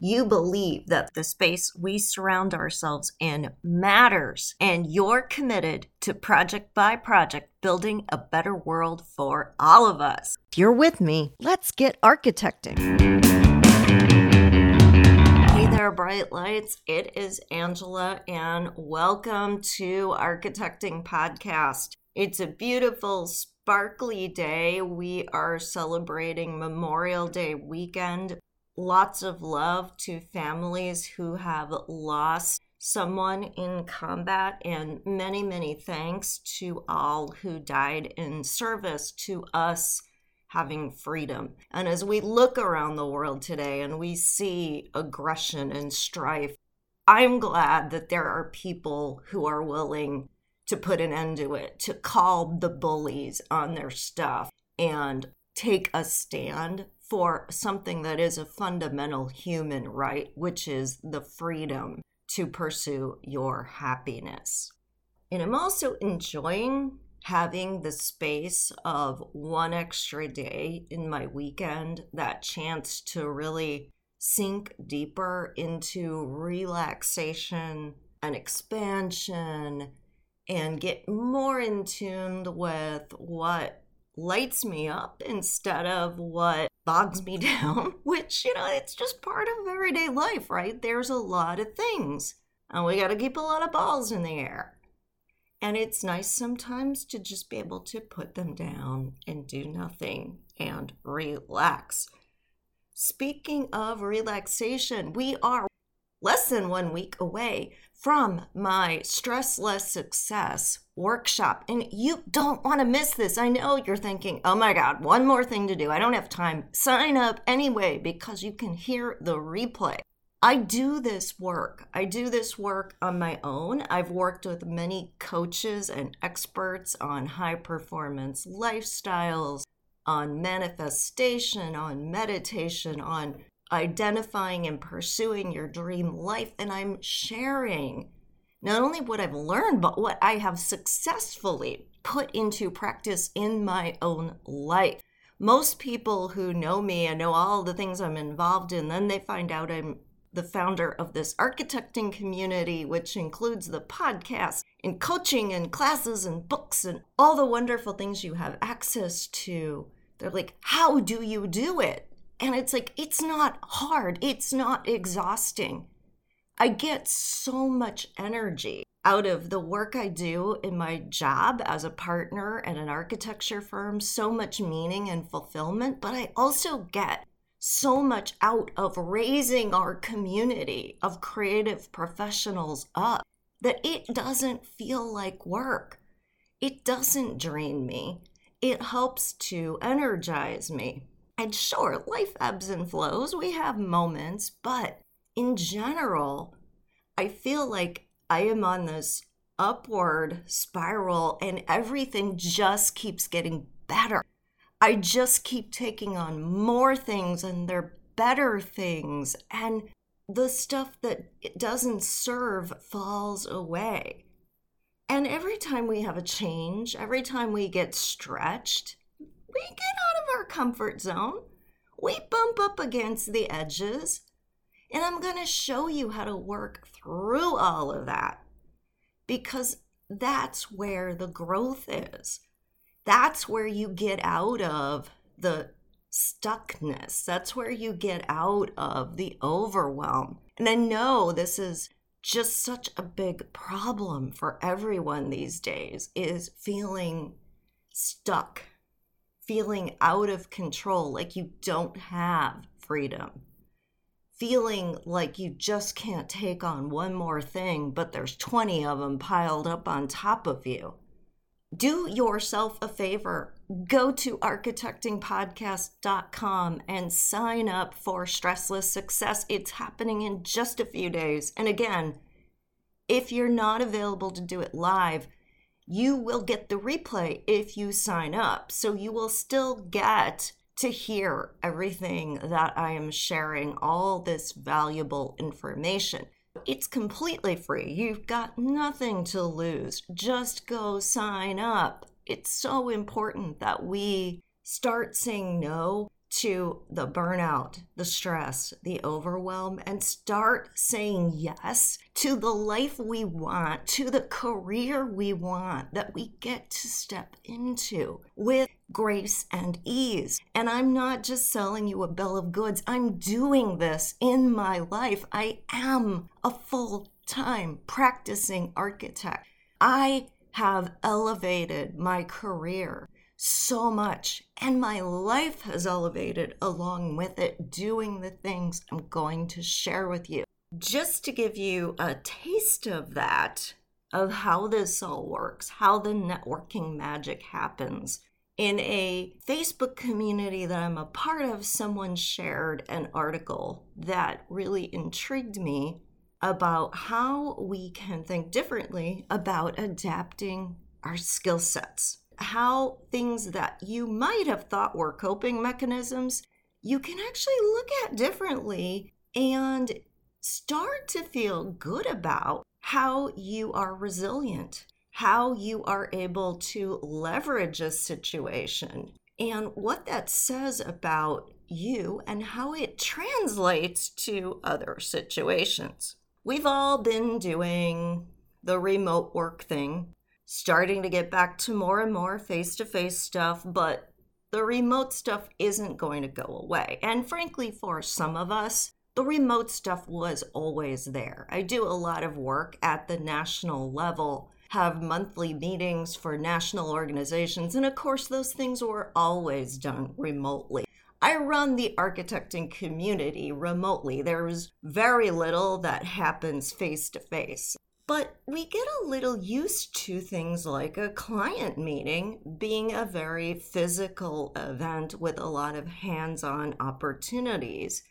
you believe that the space we surround ourselves in matters and you're committed to project by project building a better world for all of us. If you're with me, let's get architecting. Hey there, bright lights. It is Angela, and welcome to Architecting Podcast. It's a beautiful, sparkly day. We are celebrating Memorial Day weekend lots of love to families who have lost someone in combat, and many, many thanks to all who died in service to us having freedom. And as we look around the world today and we see aggression and strife, I'm glad that there are people who are willing to put an end to it, to call the bullies on their stuff and take a stand for something that is a fundamental human right, which is the freedom to pursue your happiness. And I'm also enjoying having the space of one extra day in my weekend, that chance to really sink deeper into relaxation and expansion and get more in tune with what lights me up instead of what bogs me down, which, you know, it's just part of everyday life, right? There's a lot of things, and we got to keep a lot of balls in the air. And it's nice sometimes to just be able to put them down and do nothing and relax. Speaking of relaxation, we are less than one week away from my Stress Less Success workshop. And you don't want to miss this. I know you're thinking, oh my God, one more thing to do. I don't have time. Sign up anyway because you can hear the replay. I do this work. I do this work on my own. I've worked with many coaches and experts on high performance lifestyles, on manifestation, on meditation, on identifying and pursuing your dream life. And I'm sharing not only what I've learned, but what I have successfully put into practice in my own life. Most people who know me and know all the things I'm involved in, then they find out I'm the founder of this architecting community, which includes the podcast and coaching and classes and books and all the wonderful things you have access to. They're like, How do you do it? And it's like, it's not hard, it's not exhausting. I get so much energy out of the work I do in my job as a partner at an architecture firm, so much meaning and fulfillment, but I also get so much out of raising our community of creative professionals up that it doesn't feel like work. It doesn't drain me. It helps to energize me. And sure, life ebbs and flows. We have moments, but in general, I feel like I am on this upward spiral and everything just keeps getting better. I just keep taking on more things and they're better things. And the stuff that doesn't serve falls away. And every time we have a change, every time we get stretched, we get out of our comfort zone. We bump up against the edges. And I'm going to show you how to work through all of that because that's where the growth is. That's where you get out of the stuckness. That's where you get out of the overwhelm. And I know this is just such a big problem for everyone these days is feeling stuck feeling out of control, like you don't have freedom, feeling like you just can't take on one more thing, but there's 20 of them piled up on top of you. Do yourself a favor. Go to architectingpodcast.com and sign up for Stressless Success. It's happening in just a few days. And again, if you're not available to do it live, you will get the replay if you sign up. So you will still get to hear everything that I am sharing, all this valuable information. It's completely free. You've got nothing to lose. Just go sign up. It's so important that we start saying no to the burnout, the stress, the overwhelm, and start saying yes to the life we want, to the career we want that we get to step into with grace and ease. And I'm not just selling you a bill of goods, I'm doing this in my life. I am a full time practicing architect. I have elevated my career so much, and my life has elevated along with it, doing the things I'm going to share with you. Just to give you a taste of that, of how this all works, how the networking magic happens. In a Facebook community that I'm a part of, someone shared an article that really intrigued me about how we can think differently about adapting our skill sets how things that you might have thought were coping mechanisms, you can actually look at differently and start to feel good about how you are resilient, how you are able to leverage a situation, and what that says about you and how it translates to other situations. We've all been doing the remote work thing starting to get back to more and more face to face stuff, but the remote stuff isn't going to go away. And frankly, for some of us, the remote stuff was always there. I do a lot of work at the national level, have monthly meetings for national organizations, and of course, those things were always done remotely. I run the architecting community remotely. There's very little that happens face to face. But we get a little used to things like a client meeting being a very physical event with a lot of hands on opportunities.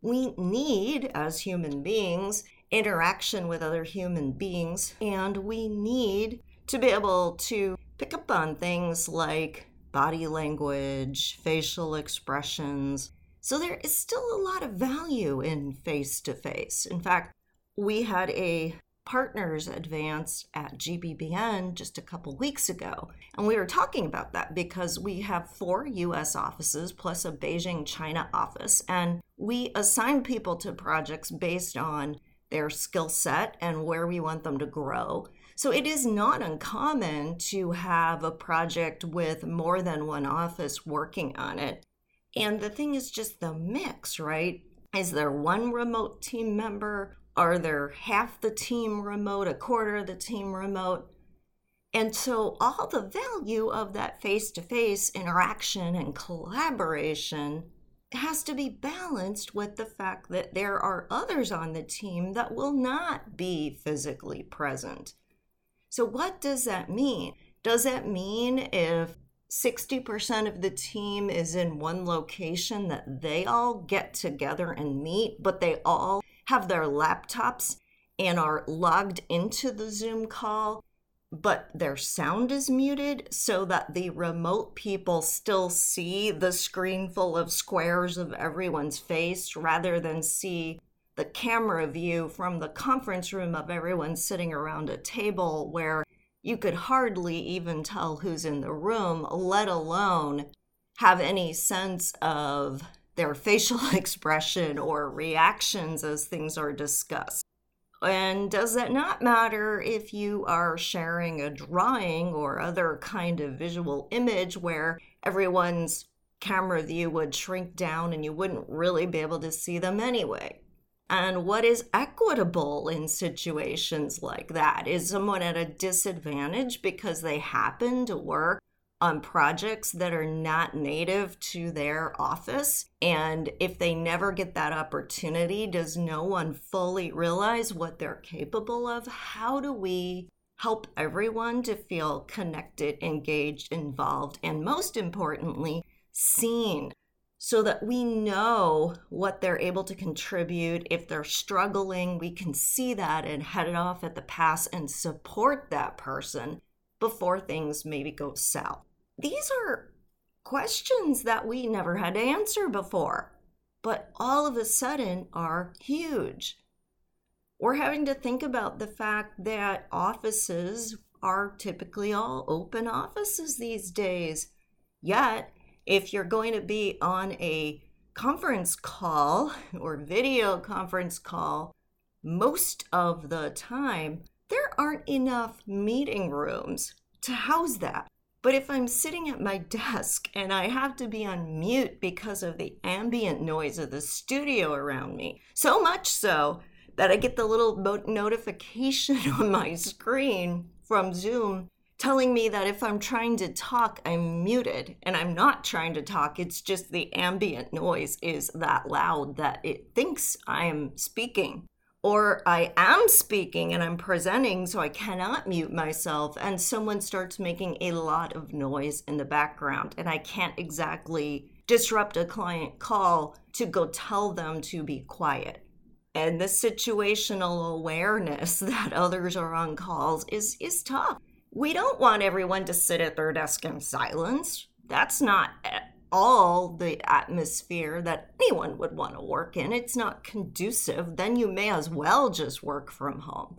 We need, as human beings, interaction with other human beings, and we need to be able to pick up on things like body language, facial expressions. So there is still a lot of value in face to face. In fact, we had a partners advanced at GBBN just a couple weeks ago. And we were talking about that because we have four US offices plus a Beijing, China office. And we assign people to projects based on their skill set and where we want them to grow. So it is not uncommon to have a project with more than one office working on it. And the thing is just the mix, right? Is there one remote team member are there half the team remote, a quarter of the team remote? And so, all the value of that face to face interaction and collaboration has to be balanced with the fact that there are others on the team that will not be physically present. So, what does that mean? Does that mean if 60% of the team is in one location that they all get together and meet, but they all have their laptops and are logged into the Zoom call, but their sound is muted so that the remote people still see the screen full of squares of everyone's face rather than see the camera view from the conference room of everyone sitting around a table where you could hardly even tell who's in the room, let alone have any sense of their facial expression or reactions as things are discussed. And does that not matter if you are sharing a drawing or other kind of visual image where everyone's camera view would shrink down and you wouldn't really be able to see them anyway? And what is equitable in situations like that? Is someone at a disadvantage because they happen to work on projects that are not native to their office. And if they never get that opportunity, does no one fully realize what they're capable of? How do we help everyone to feel connected, engaged, involved, and most importantly, seen? So that we know what they're able to contribute. If they're struggling, we can see that and head it off at the pass and support that person before things maybe go south? These are questions that we never had to answer before, but all of a sudden are huge. We're having to think about the fact that offices are typically all open offices these days. Yet, if you're going to be on a conference call or video conference call, most of the time, there aren't enough meeting rooms to house that. But if I'm sitting at my desk and I have to be on mute because of the ambient noise of the studio around me, so much so that I get the little notification on my screen from Zoom telling me that if I'm trying to talk, I'm muted. And I'm not trying to talk, it's just the ambient noise is that loud that it thinks I'm speaking. Or I am speaking and I'm presenting, so I cannot mute myself, and someone starts making a lot of noise in the background, and I can't exactly disrupt a client call to go tell them to be quiet and the situational awareness that others are on calls is is tough. We don't want everyone to sit at their desk in silence. That's not all the atmosphere that anyone would want to work in. It's not conducive. Then you may as well just work from home.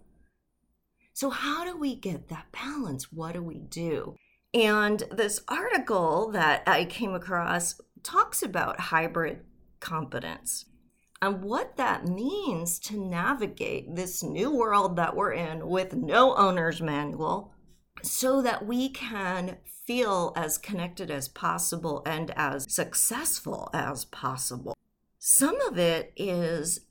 So, how do we get that balance? What do we do? And this article that I came across talks about hybrid competence and what that means to navigate this new world that we're in with no owner's manual so that we can feel as connected as possible and as successful as possible. Some of it is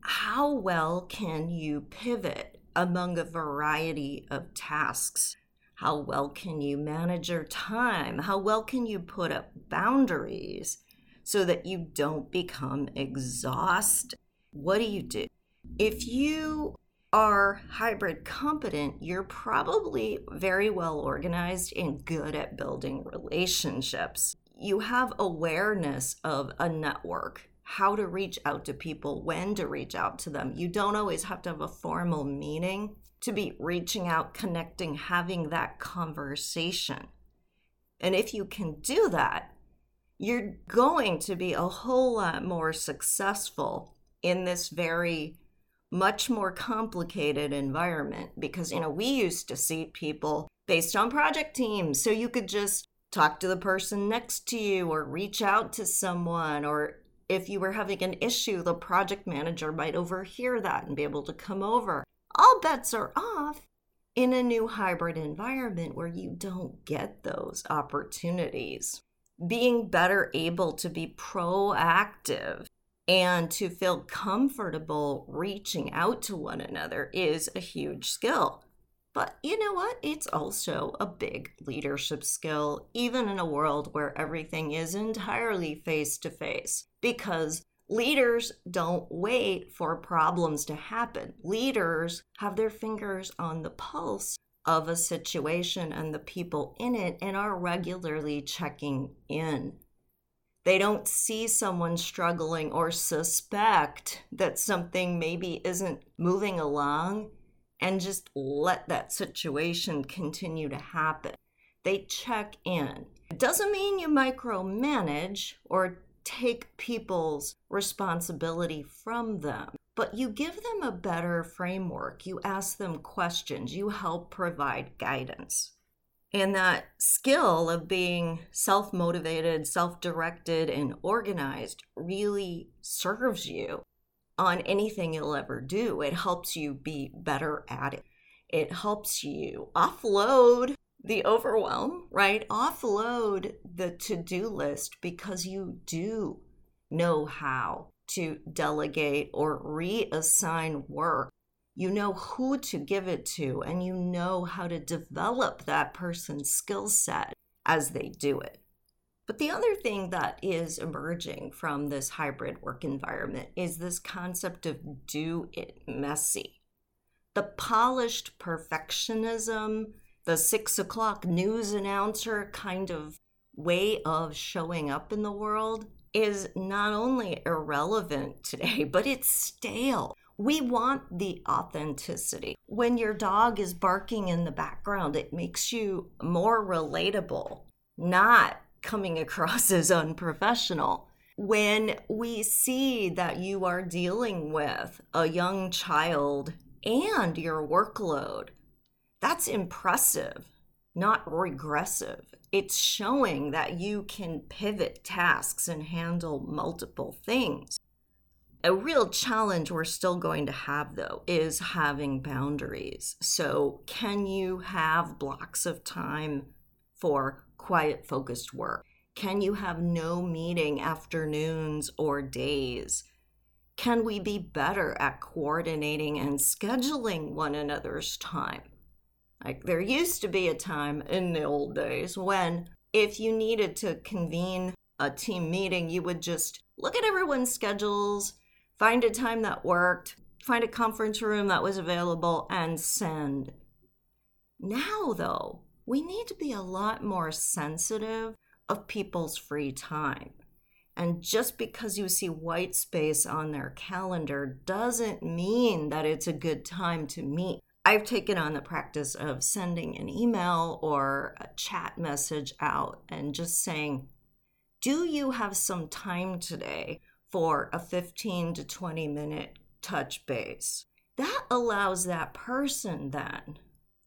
how well can you pivot among a variety of tasks? How well can you manage your time? How well can you put up boundaries? so that you don't become exhausted. What do you do? If you are hybrid competent, you're probably very well organized and good at building relationships. You have awareness of a network, how to reach out to people, when to reach out to them. You don't always have to have a formal meeting to be reaching out, connecting, having that conversation. And if you can do that, you're going to be a whole lot more successful in this very much more complicated environment because you know we used to see people based on project teams. So you could just talk to the person next to you or reach out to someone or if you were having an issue the project manager might overhear that and be able to come over. All bets are off in a new hybrid environment where you don't get those opportunities. Being better able to be proactive and to feel comfortable reaching out to one another is a huge skill. But you know what? It's also a big leadership skill, even in a world where everything is entirely face to face, because leaders don't wait for problems to happen. Leaders have their fingers on the pulse of a situation and the people in it and are regularly checking in. They don't see someone struggling or suspect that something maybe isn't moving along and just let that situation continue to happen. They check in. It doesn't mean you micromanage or take people's responsibility from them but you give them a better framework. You ask them questions, you help provide guidance. And that skill of being self motivated, self directed, and organized really serves you on anything you'll ever do. It helps you be better at it. It helps you offload the overwhelm, right? Offload the to do list because you do know how to delegate or reassign work. You know who to give it to, and you know how to develop that person's skill set as they do it. But the other thing that is emerging from this hybrid work environment is this concept of do it messy. The polished perfectionism, the six o'clock news announcer kind of way of showing up in the world is not only irrelevant today, but it's stale. We want the authenticity. When your dog is barking in the background, it makes you more relatable, not coming across as unprofessional. When we see that you are dealing with a young child and your workload, that's impressive, not regressive. It's showing that you can pivot tasks and handle multiple things. A real challenge we're still going to have, though, is having boundaries. So, can you have blocks of time for quiet, focused work? Can you have no meeting afternoons or days? Can we be better at coordinating and scheduling one another's time? Like, there used to be a time in the old days when if you needed to convene a team meeting, you would just look at everyone's schedules find a time that worked, find a conference room that was available, and send. Now, though, we need to be a lot more sensitive of people's free time. And just because you see white space on their calendar doesn't mean that it's a good time to meet. I've taken on the practice of sending an email or a chat message out and just saying, Do you have some time today for a 15 to 20 minute touch base. That allows that person then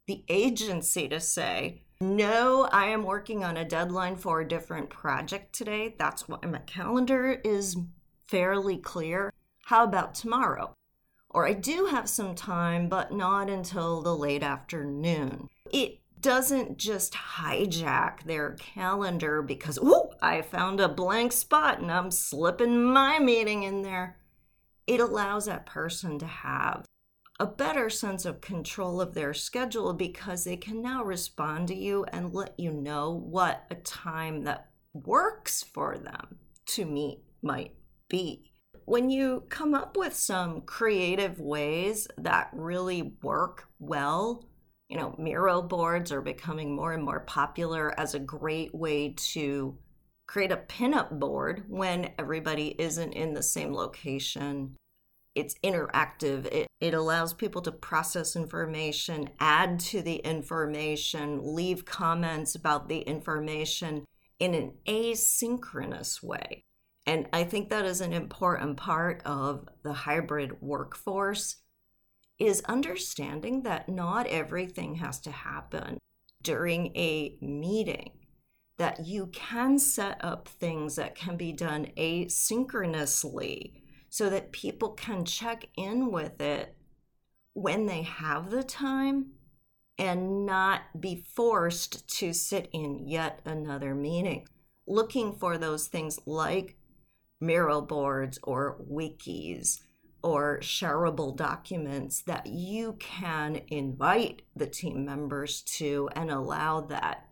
the agency to say, no, I am working on a deadline for a different project today. That's why my calendar is fairly clear. How about tomorrow? Or I do have some time, but not until the late afternoon. It doesn't just hijack their calendar because, oh, I found a blank spot and I'm slipping my meeting in there. It allows that person to have a better sense of control of their schedule because they can now respond to you and let you know what a time that works for them to meet might be. When you come up with some creative ways that really work well you know, Miro boards are becoming more and more popular as a great way to create a pinup board when everybody isn't in the same location. It's interactive. It, it allows people to process information, add to the information, leave comments about the information in an asynchronous way. And I think that is an important part of the hybrid workforce is understanding that not everything has to happen during a meeting that you can set up things that can be done asynchronously so that people can check in with it when they have the time and not be forced to sit in yet another meeting. Looking for those things like Miro boards or wikis or shareable documents that you can invite the team members to and allow that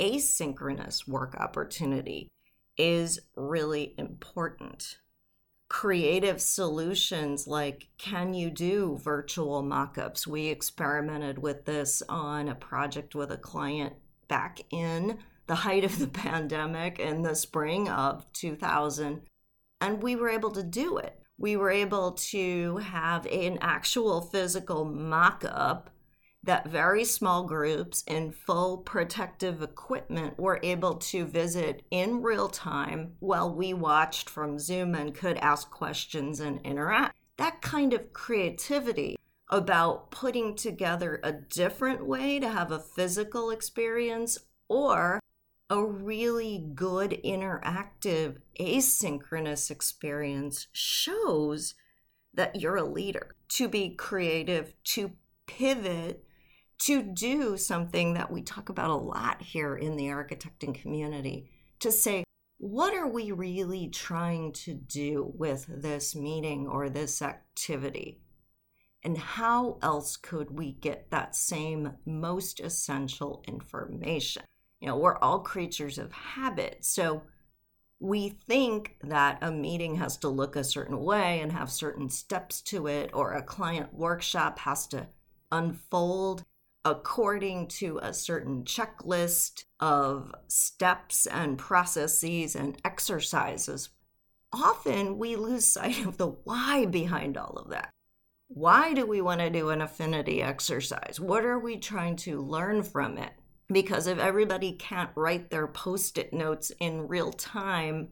asynchronous work opportunity is really important. Creative solutions like can you do virtual mockups? We experimented with this on a project with a client back in the height of the pandemic in the spring of 2000, and we were able to do it we were able to have an actual physical mock up that very small groups in full protective equipment were able to visit in real time while we watched from Zoom and could ask questions and interact. That kind of creativity about putting together a different way to have a physical experience or a really good interactive asynchronous experience shows that you're a leader. To be creative to pivot to do something that we talk about a lot here in the architecting community to say what are we really trying to do with this meeting or this activity? And how else could we get that same most essential information you know, we're all creatures of habit. So we think that a meeting has to look a certain way and have certain steps to it, or a client workshop has to unfold according to a certain checklist of steps and processes and exercises. Often we lose sight of the why behind all of that. Why do we want to do an affinity exercise? What are we trying to learn from it? Because if everybody can't write their post it notes in real time,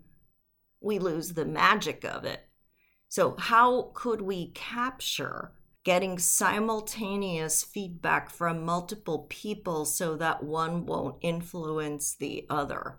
we lose the magic of it. So, how could we capture getting simultaneous feedback from multiple people so that one won't influence the other?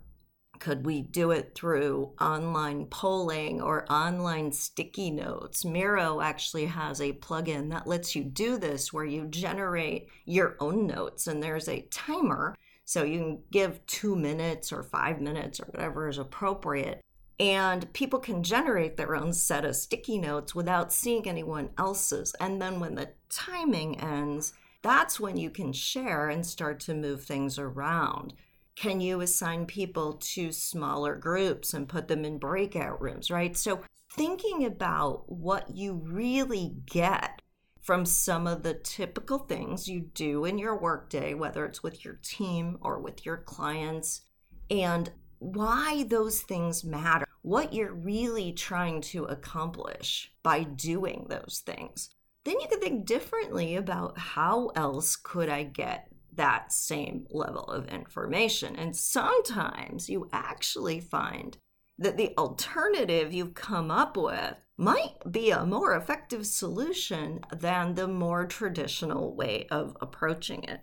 Could we do it through online polling or online sticky notes? Miro actually has a plugin that lets you do this where you generate your own notes and there's a timer. So you can give two minutes or five minutes or whatever is appropriate. And people can generate their own set of sticky notes without seeing anyone else's. And then when the timing ends, that's when you can share and start to move things around. Can you assign people to smaller groups and put them in breakout rooms, right? So, thinking about what you really get from some of the typical things you do in your workday, whether it's with your team or with your clients, and why those things matter, what you're really trying to accomplish by doing those things. Then you can think differently about how else could I get that same level of information. And sometimes you actually find that the alternative you've come up with might be a more effective solution than the more traditional way of approaching it.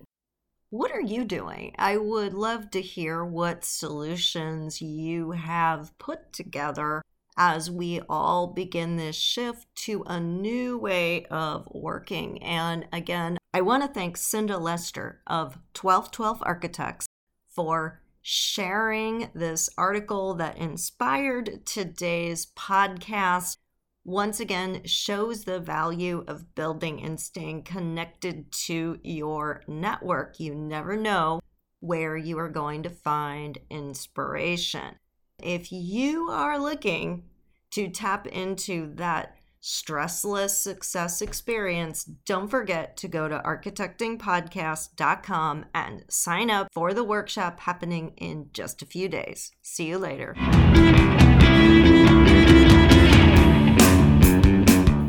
What are you doing? I would love to hear what solutions you have put together as we all begin this shift to a new way of working. And again, I want to thank Cinda Lester of 1212 Architects for sharing this article that inspired today's podcast. Once again, shows the value of building and staying connected to your network. You never know where you are going to find inspiration. If you are looking to tap into that stressless success experience, don't forget to go to architectingpodcast.com and sign up for the workshop happening in just a few days. See you later.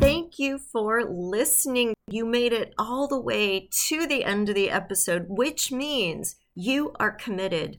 Thank you for listening. You made it all the way to the end of the episode, which means you are committed